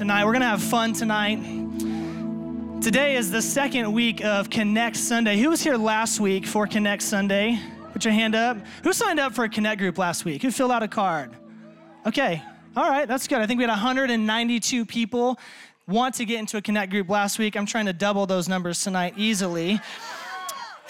tonight. We're going to have fun tonight. Today is the second week of Connect Sunday. Who was here last week for Connect Sunday? Put your hand up. Who signed up for a Connect group last week? Who filled out a card? Okay, all right, that's good. I think we had 192 people want to get into a Connect group last week. I'm trying to double those numbers tonight easily.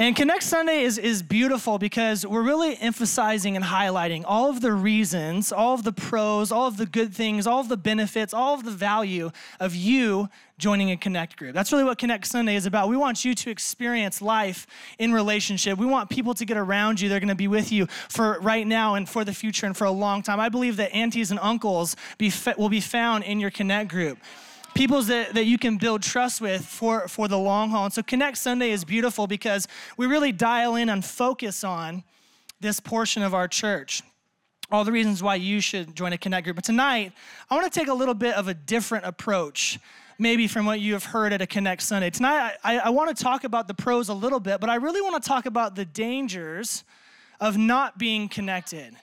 And Connect Sunday is, is beautiful because we're really emphasizing and highlighting all of the reasons, all of the pros, all of the good things, all of the benefits, all of the value of you joining a Connect group. That's really what Connect Sunday is about. We want you to experience life in relationship. We want people to get around you. They're going to be with you for right now and for the future and for a long time. I believe that aunties and uncles be, will be found in your Connect group people that, that you can build trust with for, for the long haul. And so Connect Sunday is beautiful because we really dial in and focus on this portion of our church. All the reasons why you should join a Connect group. But tonight, I want to take a little bit of a different approach, maybe from what you have heard at a Connect Sunday. Tonight, I, I want to talk about the pros a little bit, but I really want to talk about the dangers of not being connected.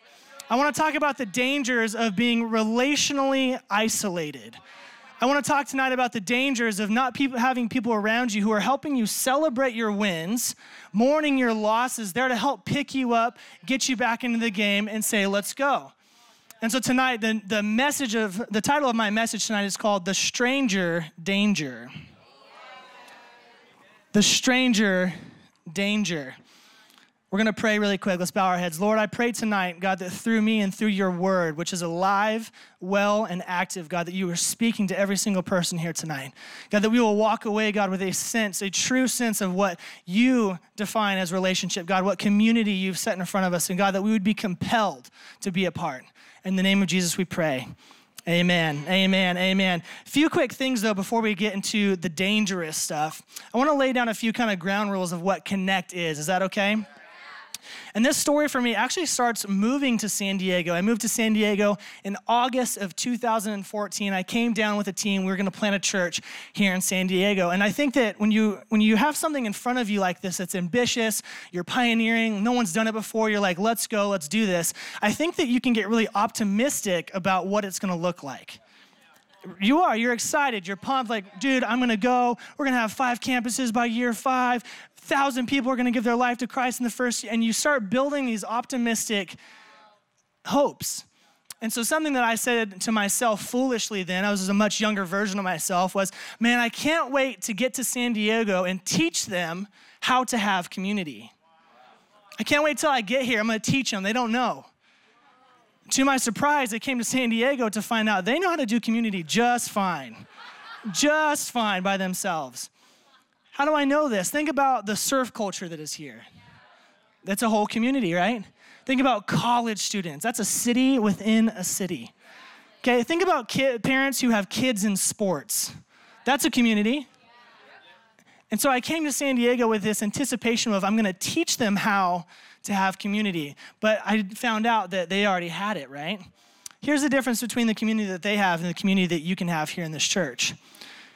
I want to talk about the dangers of being relationally isolated. I want to talk tonight about the dangers of not people, having people around you who are helping you celebrate your wins, mourning your losses, there to help pick you up, get you back into the game, and say, let's go. And so tonight, the, the message of the title of my message tonight is called The Stranger Danger. The Stranger Danger. We're going to pray really quick. Let's bow our heads. Lord, I pray tonight, God, that through me and through your word, which is alive, well, and active, God, that you are speaking to every single person here tonight. God, that we will walk away, God, with a sense, a true sense of what you define as relationship, God, what community you've set in front of us, and God, that we would be compelled to be a part. In the name of Jesus, we pray. Amen. Amen. Amen. A few quick things though before we get into the dangerous stuff. I want to lay down a few kind of ground rules of what connect is. Is that okay? And this story for me actually starts moving to San Diego. I moved to San Diego in August of 2014. I came down with a team. We were going to plant a church here in San Diego. And I think that when you when you have something in front of you like this that's ambitious, you're pioneering, no one's done it before, you're like, "Let's go, let's do this." I think that you can get really optimistic about what it's going to look like you are you're excited you're pumped like dude i'm gonna go we're gonna have five campuses by year five thousand people are going to give their life to Christ in the first year. And you start building these optimistic hopes. And so, something that I said to myself foolishly then, I was a much younger version of myself, was, man, I can't wait to get to San Diego and teach them how to have community. I can't wait till I get here. I'm going to teach them. They don't know. To my surprise, they came to San Diego to find out they know how to do community just fine, just fine by themselves. How do I know this? Think about the surf culture that is here. That's a whole community, right? Think about college students. That's a city within a city. Okay, think about parents who have kids in sports. That's a community. And so I came to San Diego with this anticipation of I'm going to teach them how to have community. But I found out that they already had it, right? Here's the difference between the community that they have and the community that you can have here in this church.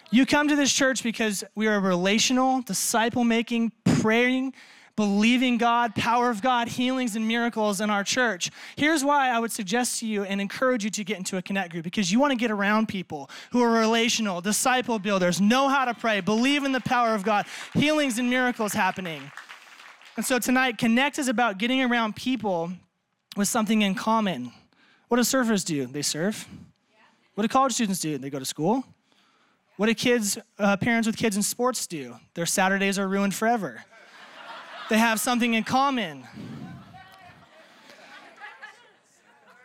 You come to this church because we are relational, disciple making, praying, believing God, power of God, healings and miracles in our church. Here's why I would suggest to you and encourage you to get into a connect group because you want to get around people who are relational, disciple builders, know how to pray, believe in the power of God, healings and miracles happening. And so tonight, connect is about getting around people with something in common. What do surfers do? They surf. What do college students do? They go to school. What do kids, uh, parents with kids in sports do? Their Saturdays are ruined forever. They have something in common.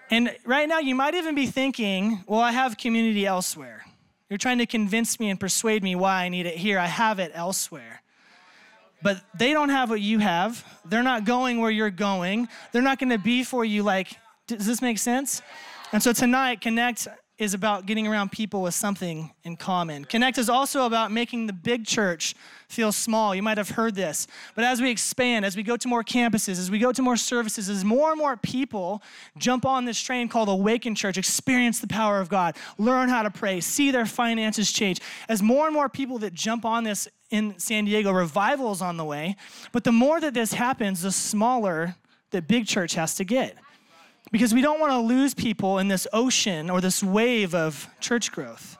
And right now, you might even be thinking, well, I have community elsewhere. You're trying to convince me and persuade me why I need it here. I have it elsewhere. But they don't have what you have. They're not going where you're going. They're not going to be for you like, does this make sense? And so tonight, Connect is about getting around people with something in common. Connect is also about making the big church feel small. You might have heard this. But as we expand, as we go to more campuses, as we go to more services, as more and more people jump on this train called Awaken Church, experience the power of God, learn how to pray, see their finances change, as more and more people that jump on this in San Diego, revival is on the way. But the more that this happens, the smaller that big church has to get because we don't want to lose people in this ocean or this wave of church growth.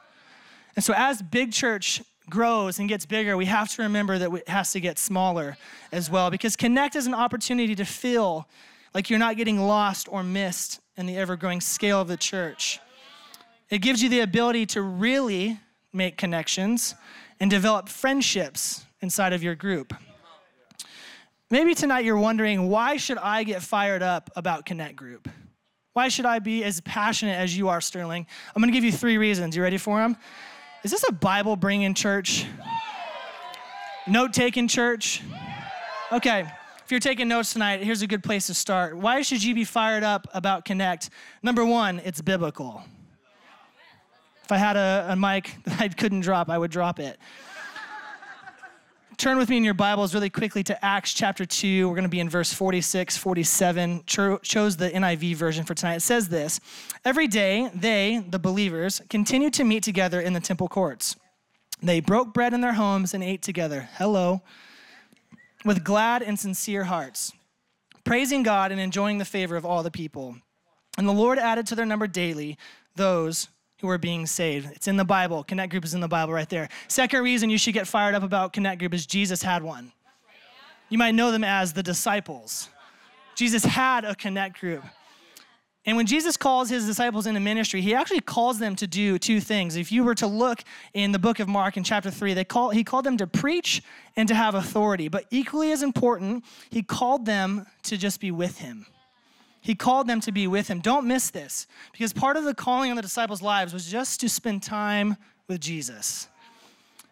And so, as big church grows and gets bigger, we have to remember that it has to get smaller as well because Connect is an opportunity to feel like you're not getting lost or missed in the ever growing scale of the church. It gives you the ability to really make connections and develop friendships inside of your group. Maybe tonight you're wondering, why should I get fired up about Connect Group? Why should I be as passionate as you are, Sterling? I'm gonna give you three reasons. You ready for them? Is this a Bible bringing church? Note taking church? Okay, if you're taking notes tonight, here's a good place to start. Why should you be fired up about Connect? Number one, it's biblical. If I had a, a mic that I couldn't drop, I would drop it. Turn with me in your Bibles really quickly to Acts chapter 2. We're going to be in verse 46, 47. Cho- chose the NIV version for tonight. It says this Every day, they, the believers, continued to meet together in the temple courts. They broke bread in their homes and ate together. Hello. With glad and sincere hearts, praising God and enjoying the favor of all the people. And the Lord added to their number daily those who are being saved. It's in the Bible. Connect Group is in the Bible right there. Second reason you should get fired up about Connect Group is Jesus had one. You might know them as the disciples. Jesus had a Connect Group. And when Jesus calls his disciples into ministry, he actually calls them to do two things. If you were to look in the book of Mark in chapter 3, they call, he called them to preach and to have authority. But equally as important, he called them to just be with him. He called them to be with him. Don't miss this, because part of the calling on the disciples' lives was just to spend time with Jesus.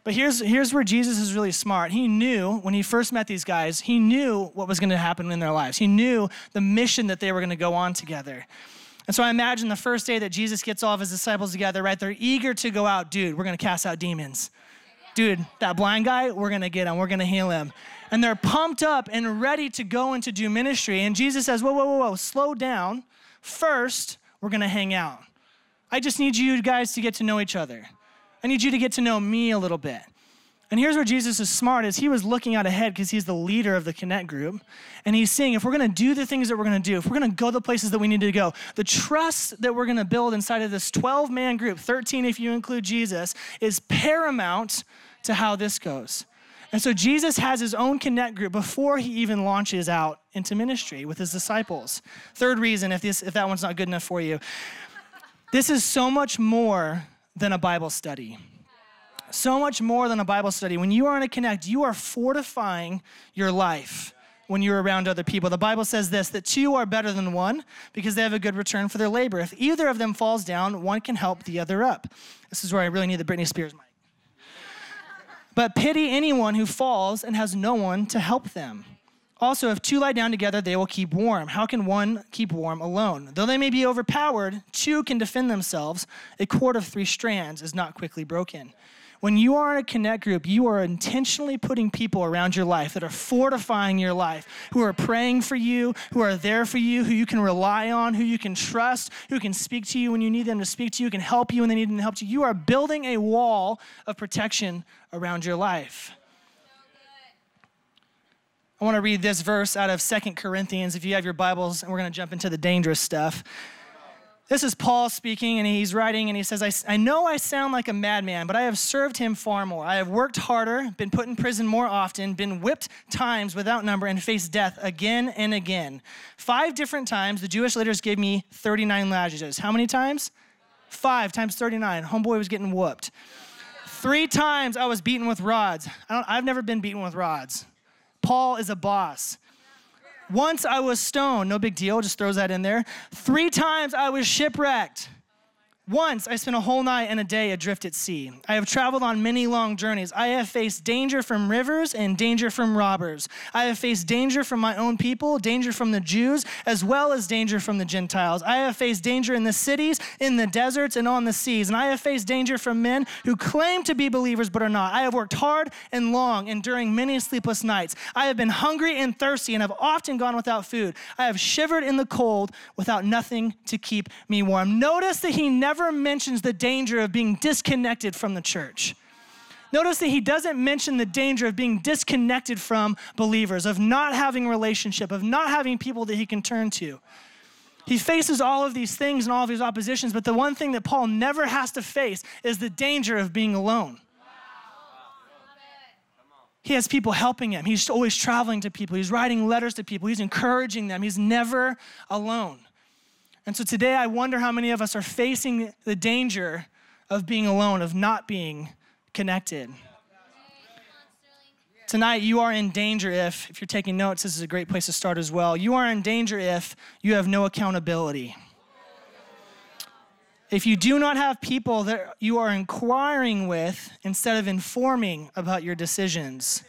But here's, here's where Jesus is really smart. He knew when he first met these guys, he knew what was going to happen in their lives. He knew the mission that they were going to go on together. And so I imagine the first day that Jesus gets all of his disciples together, right? They're eager to go out. Dude, we're going to cast out demons. Dude, that blind guy, we're going to get him. We're going to heal him and they're pumped up and ready to go and to do ministry. And Jesus says, Whoa, whoa, whoa, whoa, slow down. First, we're gonna hang out. I just need you guys to get to know each other. I need you to get to know me a little bit. And here's where Jesus is smart is he was looking out ahead because he's the leader of the Connect group. And he's saying, if we're gonna do the things that we're gonna do, if we're gonna go the places that we need to go, the trust that we're gonna build inside of this 12 man group, 13 if you include Jesus, is paramount to how this goes. And so Jesus has his own connect group before he even launches out into ministry with his disciples. Third reason, if, this, if that one's not good enough for you, this is so much more than a Bible study. So much more than a Bible study. When you are in a connect, you are fortifying your life when you're around other people. The Bible says this that two are better than one because they have a good return for their labor. If either of them falls down, one can help the other up. This is where I really need the Britney Spears mic. But pity anyone who falls and has no one to help them. Also, if two lie down together, they will keep warm. How can one keep warm alone? Though they may be overpowered, two can defend themselves. A cord of three strands is not quickly broken. When you are in a connect group, you are intentionally putting people around your life that are fortifying your life, who are praying for you, who are there for you, who you can rely on, who you can trust, who can speak to you when you need them to speak to you, can help you when they need them to help you. You are building a wall of protection around your life. I want to read this verse out of Second Corinthians. If you have your Bibles, and we're going to jump into the dangerous stuff. This is Paul speaking, and he's writing, and he says, I, I know I sound like a madman, but I have served him far more. I have worked harder, been put in prison more often, been whipped times without number, and faced death again and again. Five different times, the Jewish leaders gave me 39 lashes. How many times? Five times 39. Homeboy was getting whooped. Three times I was beaten with rods. I don't I have never been beaten with rods. Paul is a boss. Once I was stoned, no big deal, just throws that in there. Three times I was shipwrecked. Once I spent a whole night and a day adrift at sea. I have traveled on many long journeys. I have faced danger from rivers and danger from robbers. I have faced danger from my own people, danger from the Jews, as well as danger from the Gentiles. I have faced danger in the cities, in the deserts, and on the seas. And I have faced danger from men who claim to be believers but are not. I have worked hard and long, enduring many sleepless nights. I have been hungry and thirsty and have often gone without food. I have shivered in the cold without nothing to keep me warm. Notice that he never never mentions the danger of being disconnected from the church. Notice that he doesn't mention the danger of being disconnected from believers, of not having relationship, of not having people that he can turn to. He faces all of these things and all of these oppositions, but the one thing that Paul never has to face is the danger of being alone. He has people helping him. He's always traveling to people. He's writing letters to people. He's encouraging them. He's never alone. And so today, I wonder how many of us are facing the danger of being alone, of not being connected. Tonight, you are in danger if, if you're taking notes, this is a great place to start as well. You are in danger if you have no accountability. If you do not have people that you are inquiring with instead of informing about your decisions,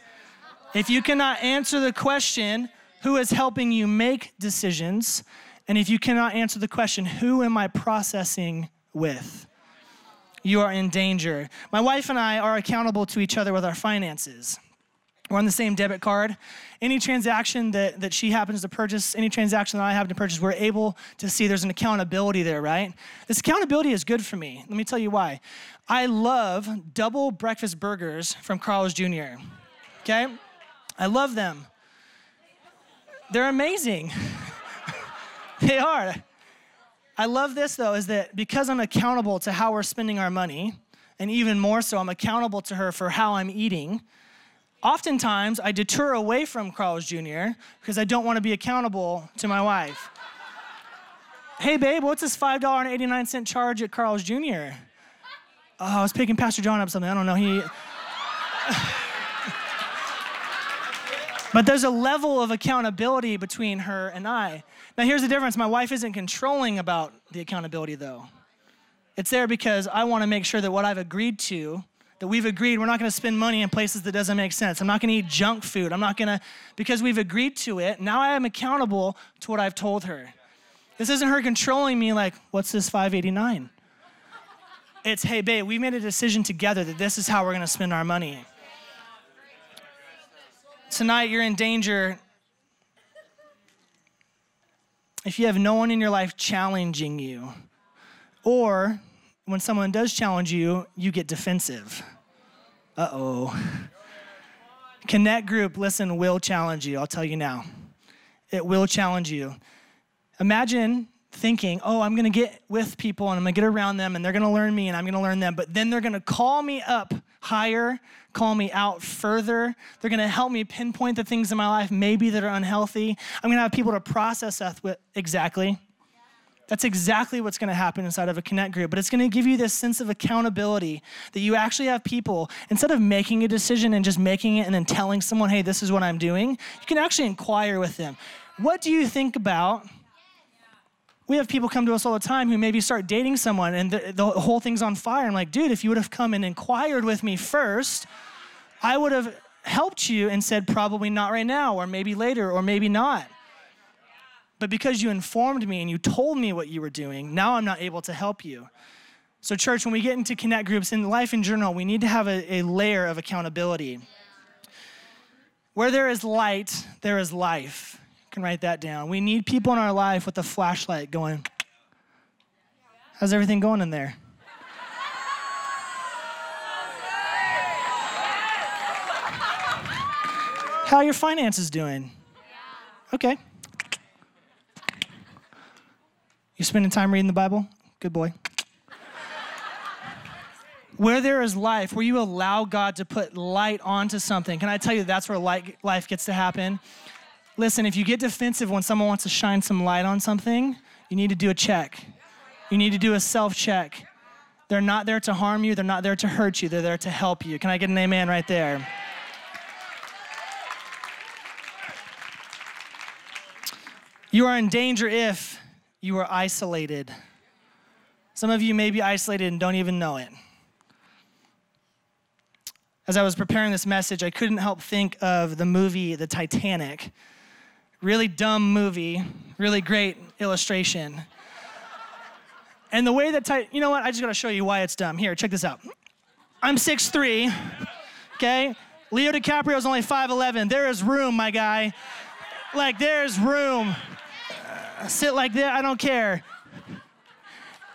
if you cannot answer the question, who is helping you make decisions? And if you cannot answer the question, who am I processing with? You are in danger. My wife and I are accountable to each other with our finances. We're on the same debit card. Any transaction that, that she happens to purchase, any transaction that I happen to purchase, we're able to see there's an accountability there, right? This accountability is good for me. Let me tell you why. I love double breakfast burgers from Carl's Jr. Okay? I love them. They're amazing. they are. I love this though, is that because I'm accountable to how we're spending our money, and even more so, I'm accountable to her for how I'm eating Oftentimes, I deter away from Carl's Jr. because I don't want to be accountable to my wife. hey, babe, what's this $5.89 charge at Carl's Jr.? Oh, I was picking Pastor John up something. I don't know. He. but there's a level of accountability between her and I. Now, here's the difference my wife isn't controlling about the accountability, though. It's there because I want to make sure that what I've agreed to that we've agreed we're not going to spend money in places that doesn't make sense. I'm not going to eat junk food. I'm not going to, because we've agreed to it, now I am accountable to what I've told her. This isn't her controlling me like, what's this 589? It's, hey, babe, we made a decision together that this is how we're going to spend our money. Tonight, you're in danger if you have no one in your life challenging you, or when someone does challenge you, you get defensive. Uh oh. Connect group, listen, will challenge you. I'll tell you now. It will challenge you. Imagine thinking, oh, I'm gonna get with people and I'm gonna get around them and they're gonna learn me and I'm gonna learn them, but then they're gonna call me up higher, call me out further. They're gonna help me pinpoint the things in my life maybe that are unhealthy. I'm gonna have people to process that with exactly. That's exactly what's going to happen inside of a connect group. But it's going to give you this sense of accountability that you actually have people, instead of making a decision and just making it and then telling someone, hey, this is what I'm doing, you can actually inquire with them. What do you think about? We have people come to us all the time who maybe start dating someone and the, the whole thing's on fire. I'm like, dude, if you would have come and inquired with me first, I would have helped you and said, probably not right now, or maybe later, or maybe not. But because you informed me and you told me what you were doing, now I'm not able to help you. So, church, when we get into connect groups in life in general, we need to have a, a layer of accountability. Where there is light, there is life. Can write that down. We need people in our life with a flashlight going, How's everything going in there? How are your finances doing? Okay. You spending time reading the Bible? Good boy. where there is life, where you allow God to put light onto something, can I tell you that's where life gets to happen? Listen, if you get defensive when someone wants to shine some light on something, you need to do a check. You need to do a self check. They're not there to harm you, they're not there to hurt you, they're there to help you. Can I get an amen right there? You are in danger if you are isolated. Some of you may be isolated and don't even know it. As I was preparing this message, I couldn't help think of the movie The Titanic. Really dumb movie, really great illustration. And the way that, you know what, I just gotta show you why it's dumb. Here, check this out. I'm 6'3, okay? Leo DiCaprio is only 5'11. There is room, my guy. Like, there's room sit like that, I don't care.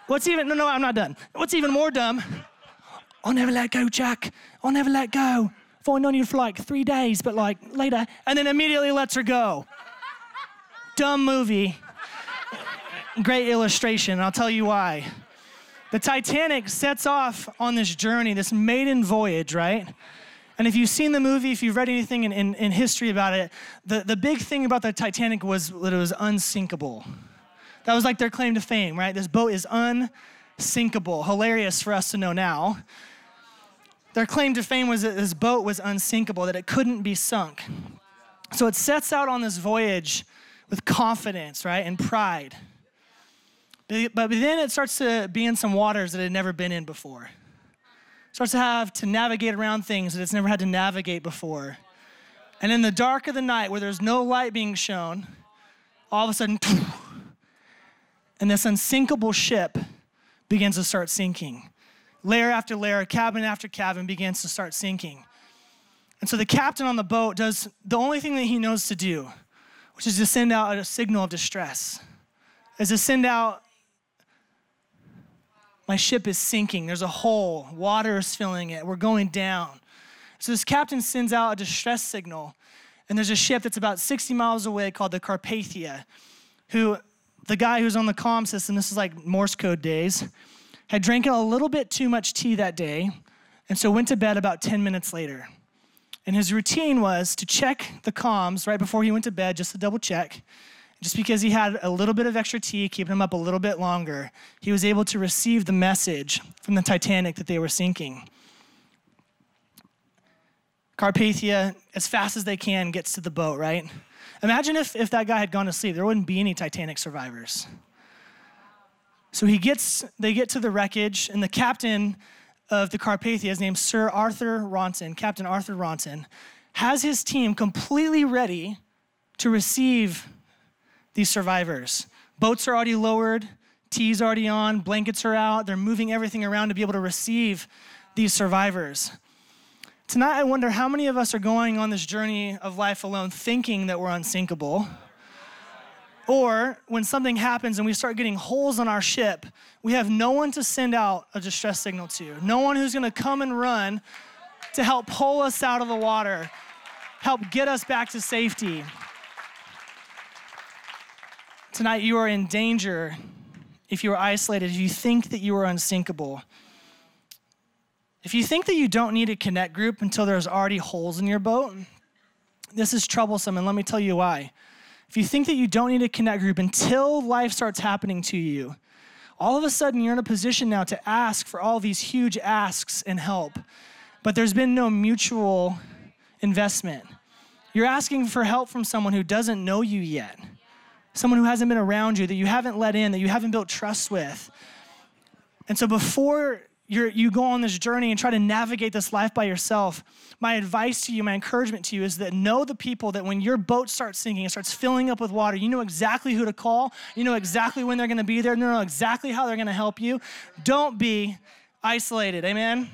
What's even, no, no, I'm not done. What's even more dumb, I'll never let go, Jack. I'll never let go. I've only known you for like three days, but like later, and then immediately lets her go. Dumb movie. great illustration, I'll tell you why. The Titanic sets off on this journey, this maiden voyage, right? And if you've seen the movie, if you've read anything in, in, in, history about it, the, the big thing about the Titanic was that it was unsinkable. That was like their claim to fame, right? This boat is unsinkable. Hilarious for us to know now. Their claim to fame was that this boat was unsinkable, that it couldn't be sunk. So it sets out on this voyage with confidence, right, and pride. But then it starts to be in some waters that it had never been in before. It starts to have to navigate around things that it's never had to navigate before. And in the dark of the night, where there's no light being shown, all of a sudden, and this unsinkable ship begins to start sinking. Layer after layer, cabin after cabin begins to start sinking. And so the captain on the boat does the only thing that he knows to do, which is to send out a signal of distress, is to send out my ship is sinking. There's a hole. Water is filling it. We're going down. So this captain sends out a distress signal. And there's a ship that's about 60 miles away called the Carpathia, who the guy who's on the comm system, this is like Morse code days, had drank a little bit too much tea that day, and so went to bed about 10 minutes later. And his routine was to check the comms right before he went to bed, just to double check. Just because he had a little bit of extra tea, keeping him up a little bit longer, he was able to receive the message from the Titanic that they were sinking. Carpathia, as fast as they can, gets to the boat, right? Imagine if, if that guy had gone to sleep, there wouldn't be any Titanic survivors. So he gets, they get to the wreckage, and the captain of the Carpathia is named Sir Arthur Ronson, Captain Arthur Ronson, has his team completely ready to receive these survivors. Boats are already lowered, tea's already on, blankets are out. They're moving everything around to be able to receive these survivors. Tonight, I wonder how many of us are going on this journey of life alone thinking that we're unsinkable. Or when something happens and we start getting holes on our ship, we have no one to send out a distress signal to, no one who's gonna come and run to help pull us out of the water, help get us back to safety. Tonight, you are in danger if you are isolated, if you think that you are unsinkable. If you think that you don't need a connect group until there's already holes in your boat, this is troublesome, and let me tell you why. If you think that you don't need a connect group until life starts happening to you, all of a sudden you're in a position now to ask for all these huge asks and help, but there's been no mutual investment. You're asking for help from someone who doesn't know you yet someone who hasn't been around you, that you haven't let in, that you haven't built trust with. And so before you you go on this journey and try to navigate this life by yourself, my advice to you, my encouragement to you is that know the people that when your boat starts sinking, it starts filling up with water, you know exactly who to call, you know exactly when they're gonna be there, you know exactly how they're gonna help you. Don't be isolated, amen?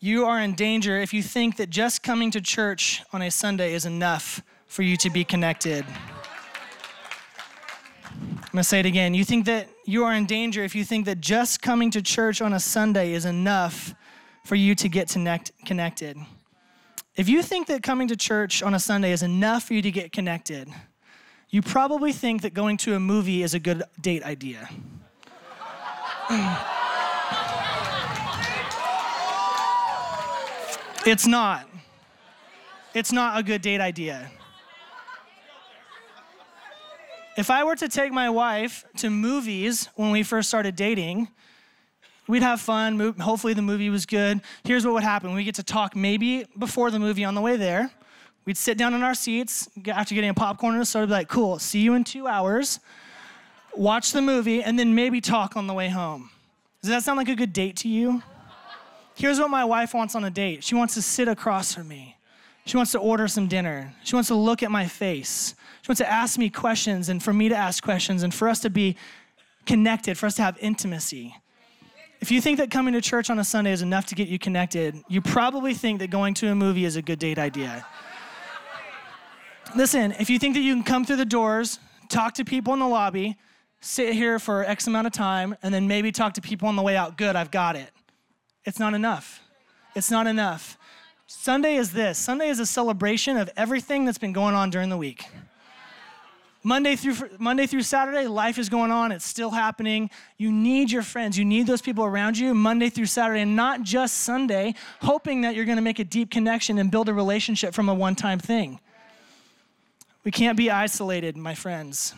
You are in danger if you think that just coming to church on a Sunday is enough for you to be connected. I'm gonna say it again. You think that you are in danger if you think that just coming to church on a Sunday is enough for you to get connect, connected. If you think that coming to church on a Sunday is enough for you to get connected, you probably think that going to a movie is a good date idea. It's not. It's not a good date idea. If I were to take my wife to movies when we first started dating, we'd have fun. Hopefully, the movie was good. Here's what would happen we get to talk maybe before the movie on the way there. We'd sit down in our seats after getting a popcorn and a soda, be like, cool, see you in two hours. Watch the movie, and then maybe talk on the way home. Does that sound like a good date to you? Here's what my wife wants on a date she wants to sit across from me. She wants to order some dinner. She wants to look at my face. She wants to ask me questions and for me to ask questions and for us to be connected, for us to have intimacy. If you think that coming to church on a Sunday is enough to get you connected, you probably think that going to a movie is a good date idea. Listen, if you think that you can come through the doors, talk to people in the lobby, sit here for X amount of time, and then maybe talk to people on the way out, good, I've got it. It's not enough. It's not enough. Sunday is this Sunday is a celebration of everything that's been going on during the week. Monday through Monday through Saturday, life is going on. It's still happening. You need your friends. You need those people around you Monday through Saturday, and not just Sunday, hoping that you're going to make a deep connection and build a relationship from a one-time thing. We can't be isolated, my friends.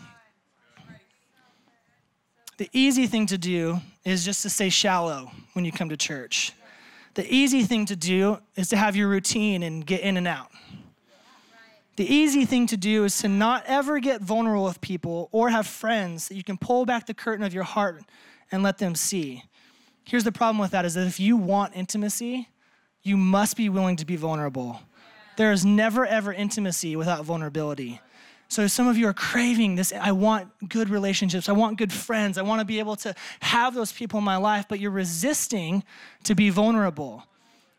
The easy thing to do is just to stay shallow when you come to church. The easy thing to do is to have your routine and get in and out. The easy thing to do is to not ever get vulnerable with people or have friends that you can pull back the curtain of your heart and let them see. Here's the problem with that is that if you want intimacy, you must be willing to be vulnerable. There is never ever intimacy without vulnerability. So some of you are craving this I want good relationships. I want good friends. I want to be able to have those people in my life, but you're resisting to be vulnerable.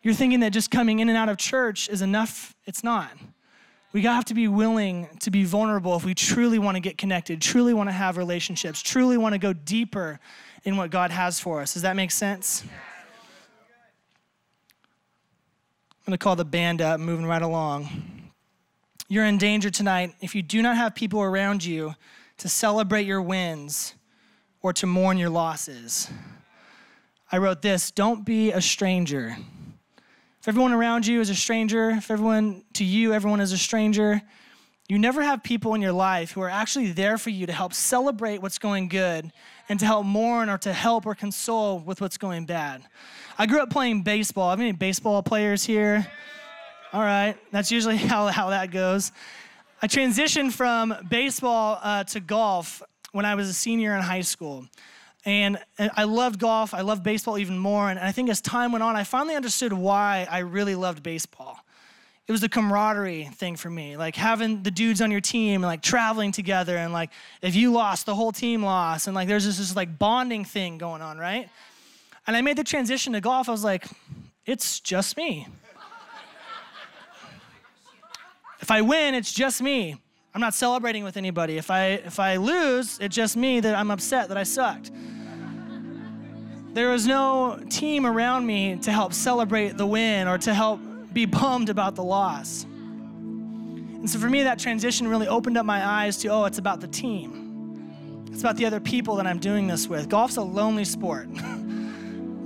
You're thinking that just coming in and out of church is enough. It's not. We have to be willing to be vulnerable if we truly want to get connected, truly want to have relationships, truly want to go deeper in what God has for us. Does that make sense? I'm going to call the band up, moving right along. You're in danger tonight if you do not have people around you to celebrate your wins or to mourn your losses. I wrote this Don't be a stranger. If everyone around you is a stranger, if everyone to you, everyone is a stranger, you never have people in your life who are actually there for you to help celebrate what's going good and to help mourn or to help or console with what's going bad. I grew up playing baseball. Have any baseball players here? All right, that's usually how, how that goes. I transitioned from baseball uh, to golf when I was a senior in high school. And I loved golf. I loved baseball even more. And I think as time went on, I finally understood why I really loved baseball. It was the camaraderie thing for me, like having the dudes on your team and like traveling together. And like if you lost, the whole team lost. And like there's this, this like bonding thing going on, right? And I made the transition to golf. I was like, it's just me. If I win, it's just me. I'm not celebrating with anybody. If I if I lose, it's just me that I'm upset that I sucked. There was no team around me to help celebrate the win or to help be bummed about the loss. And so for me, that transition really opened up my eyes to oh, it's about the team. It's about the other people that I'm doing this with. Golf's a lonely sport,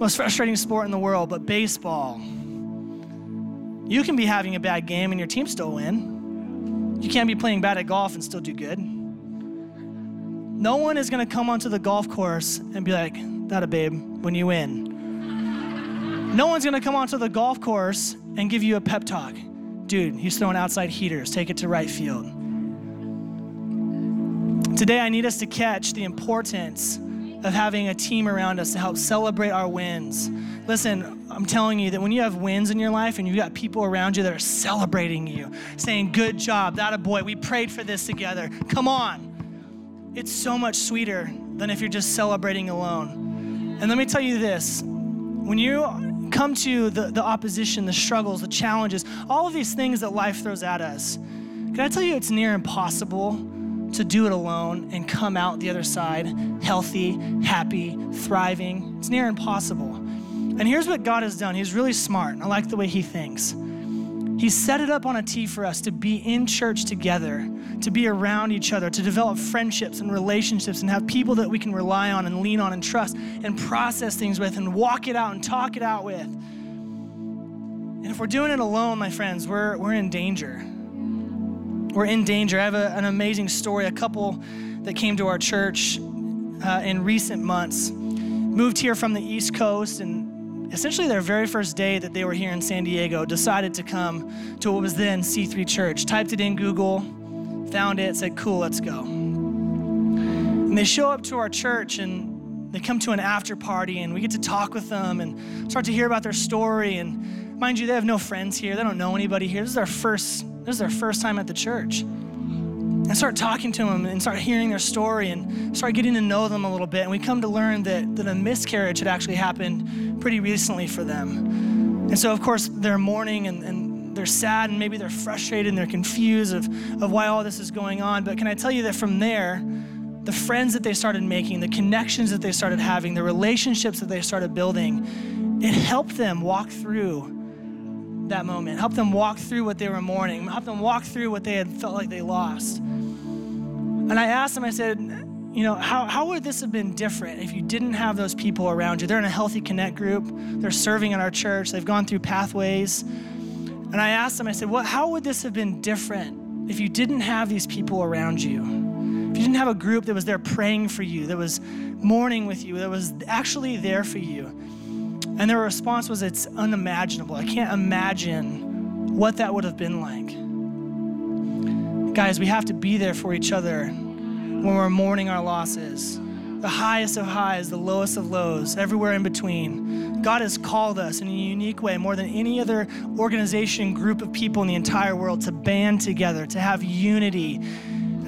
most frustrating sport in the world, but baseball, you can be having a bad game and your team still win. You can't be playing bad at golf and still do good. No one is going to come onto the golf course and be like, that a babe, when you win. No one's gonna come onto the golf course and give you a pep talk. Dude, he's throwing outside heaters, take it to right field. Today, I need us to catch the importance of having a team around us to help celebrate our wins. Listen, I'm telling you that when you have wins in your life and you've got people around you that are celebrating you, saying, Good job, that a boy, we prayed for this together, come on. It's so much sweeter than if you're just celebrating alone. And let me tell you this when you come to the, the opposition, the struggles, the challenges, all of these things that life throws at us, can I tell you it's near impossible to do it alone and come out the other side healthy, happy, thriving? It's near impossible. And here's what God has done He's really smart. I like the way He thinks. He set it up on a tee for us to be in church together, to be around each other, to develop friendships and relationships and have people that we can rely on and lean on and trust and process things with and walk it out and talk it out with. And if we're doing it alone, my friends, we're, we're in danger. We're in danger. I have a, an amazing story. A couple that came to our church uh, in recent months moved here from the East Coast and essentially their very first day that they were here in San Diego, decided to come to what was then C3 Church. Typed it in Google, found it, said, cool, let's go. And they show up to our church and they come to an after party and we get to talk with them and start to hear about their story. And mind you, they have no friends here. They don't know anybody here. This is their first, this is their first time at the church and start talking to them and start hearing their story and start getting to know them a little bit. And we come to learn that, that a miscarriage had actually happened pretty recently for them. And so, of course, they're mourning and, and they're sad and maybe they're frustrated and they're confused of, of why all this is going on. But can I tell you that from there, the friends that they started making, the connections that they started having, the relationships that they started building, it helped them walk through that moment, help them walk through what they were mourning, help them walk through what they had felt like they lost. And I asked them, I said, you know, how, how would this have been different if you didn't have those people around you? They're in a healthy connect group, they're serving in our church, they've gone through pathways. And I asked them, I said, what, how would this have been different if you didn't have these people around you? If you didn't have a group that was there praying for you, that was mourning with you, that was actually there for you. And their response was, It's unimaginable. I can't imagine what that would have been like. Guys, we have to be there for each other when we're mourning our losses. The highest of highs, the lowest of lows, everywhere in between. God has called us in a unique way, more than any other organization, group of people in the entire world, to band together, to have unity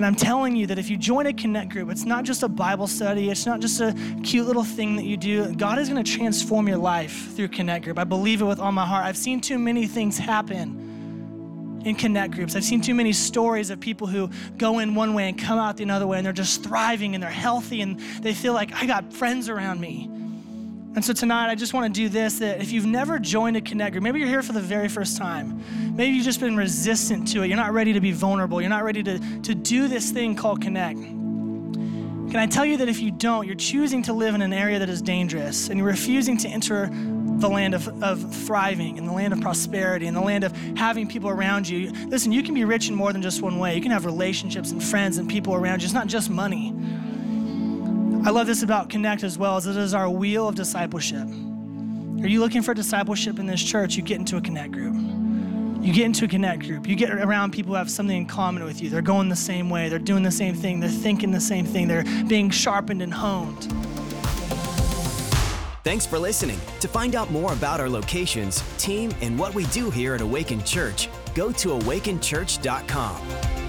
and I'm telling you that if you join a connect group, it's not just a Bible study, it's not just a cute little thing that you do. God is going to transform your life through connect group. I believe it with all my heart. I've seen too many things happen in connect groups. I've seen too many stories of people who go in one way and come out the other way and they're just thriving and they're healthy and they feel like I got friends around me. And so tonight, I just want to do this that if you've never joined a connect group, maybe you're here for the very first time, maybe you've just been resistant to it, you're not ready to be vulnerable, you're not ready to, to do this thing called connect. Can I tell you that if you don't, you're choosing to live in an area that is dangerous and you're refusing to enter the land of, of thriving and the land of prosperity and the land of having people around you. Listen, you can be rich in more than just one way. You can have relationships and friends and people around you. It's not just money. I love this about Connect as well, as it is our wheel of discipleship. Are you looking for discipleship in this church? You get into a Connect group. You get into a Connect group. You get around people who have something in common with you. They're going the same way. They're doing the same thing. They're thinking the same thing. They're being sharpened and honed. Thanks for listening. To find out more about our locations, team, and what we do here at Awaken Church, go to awakenchurch.com.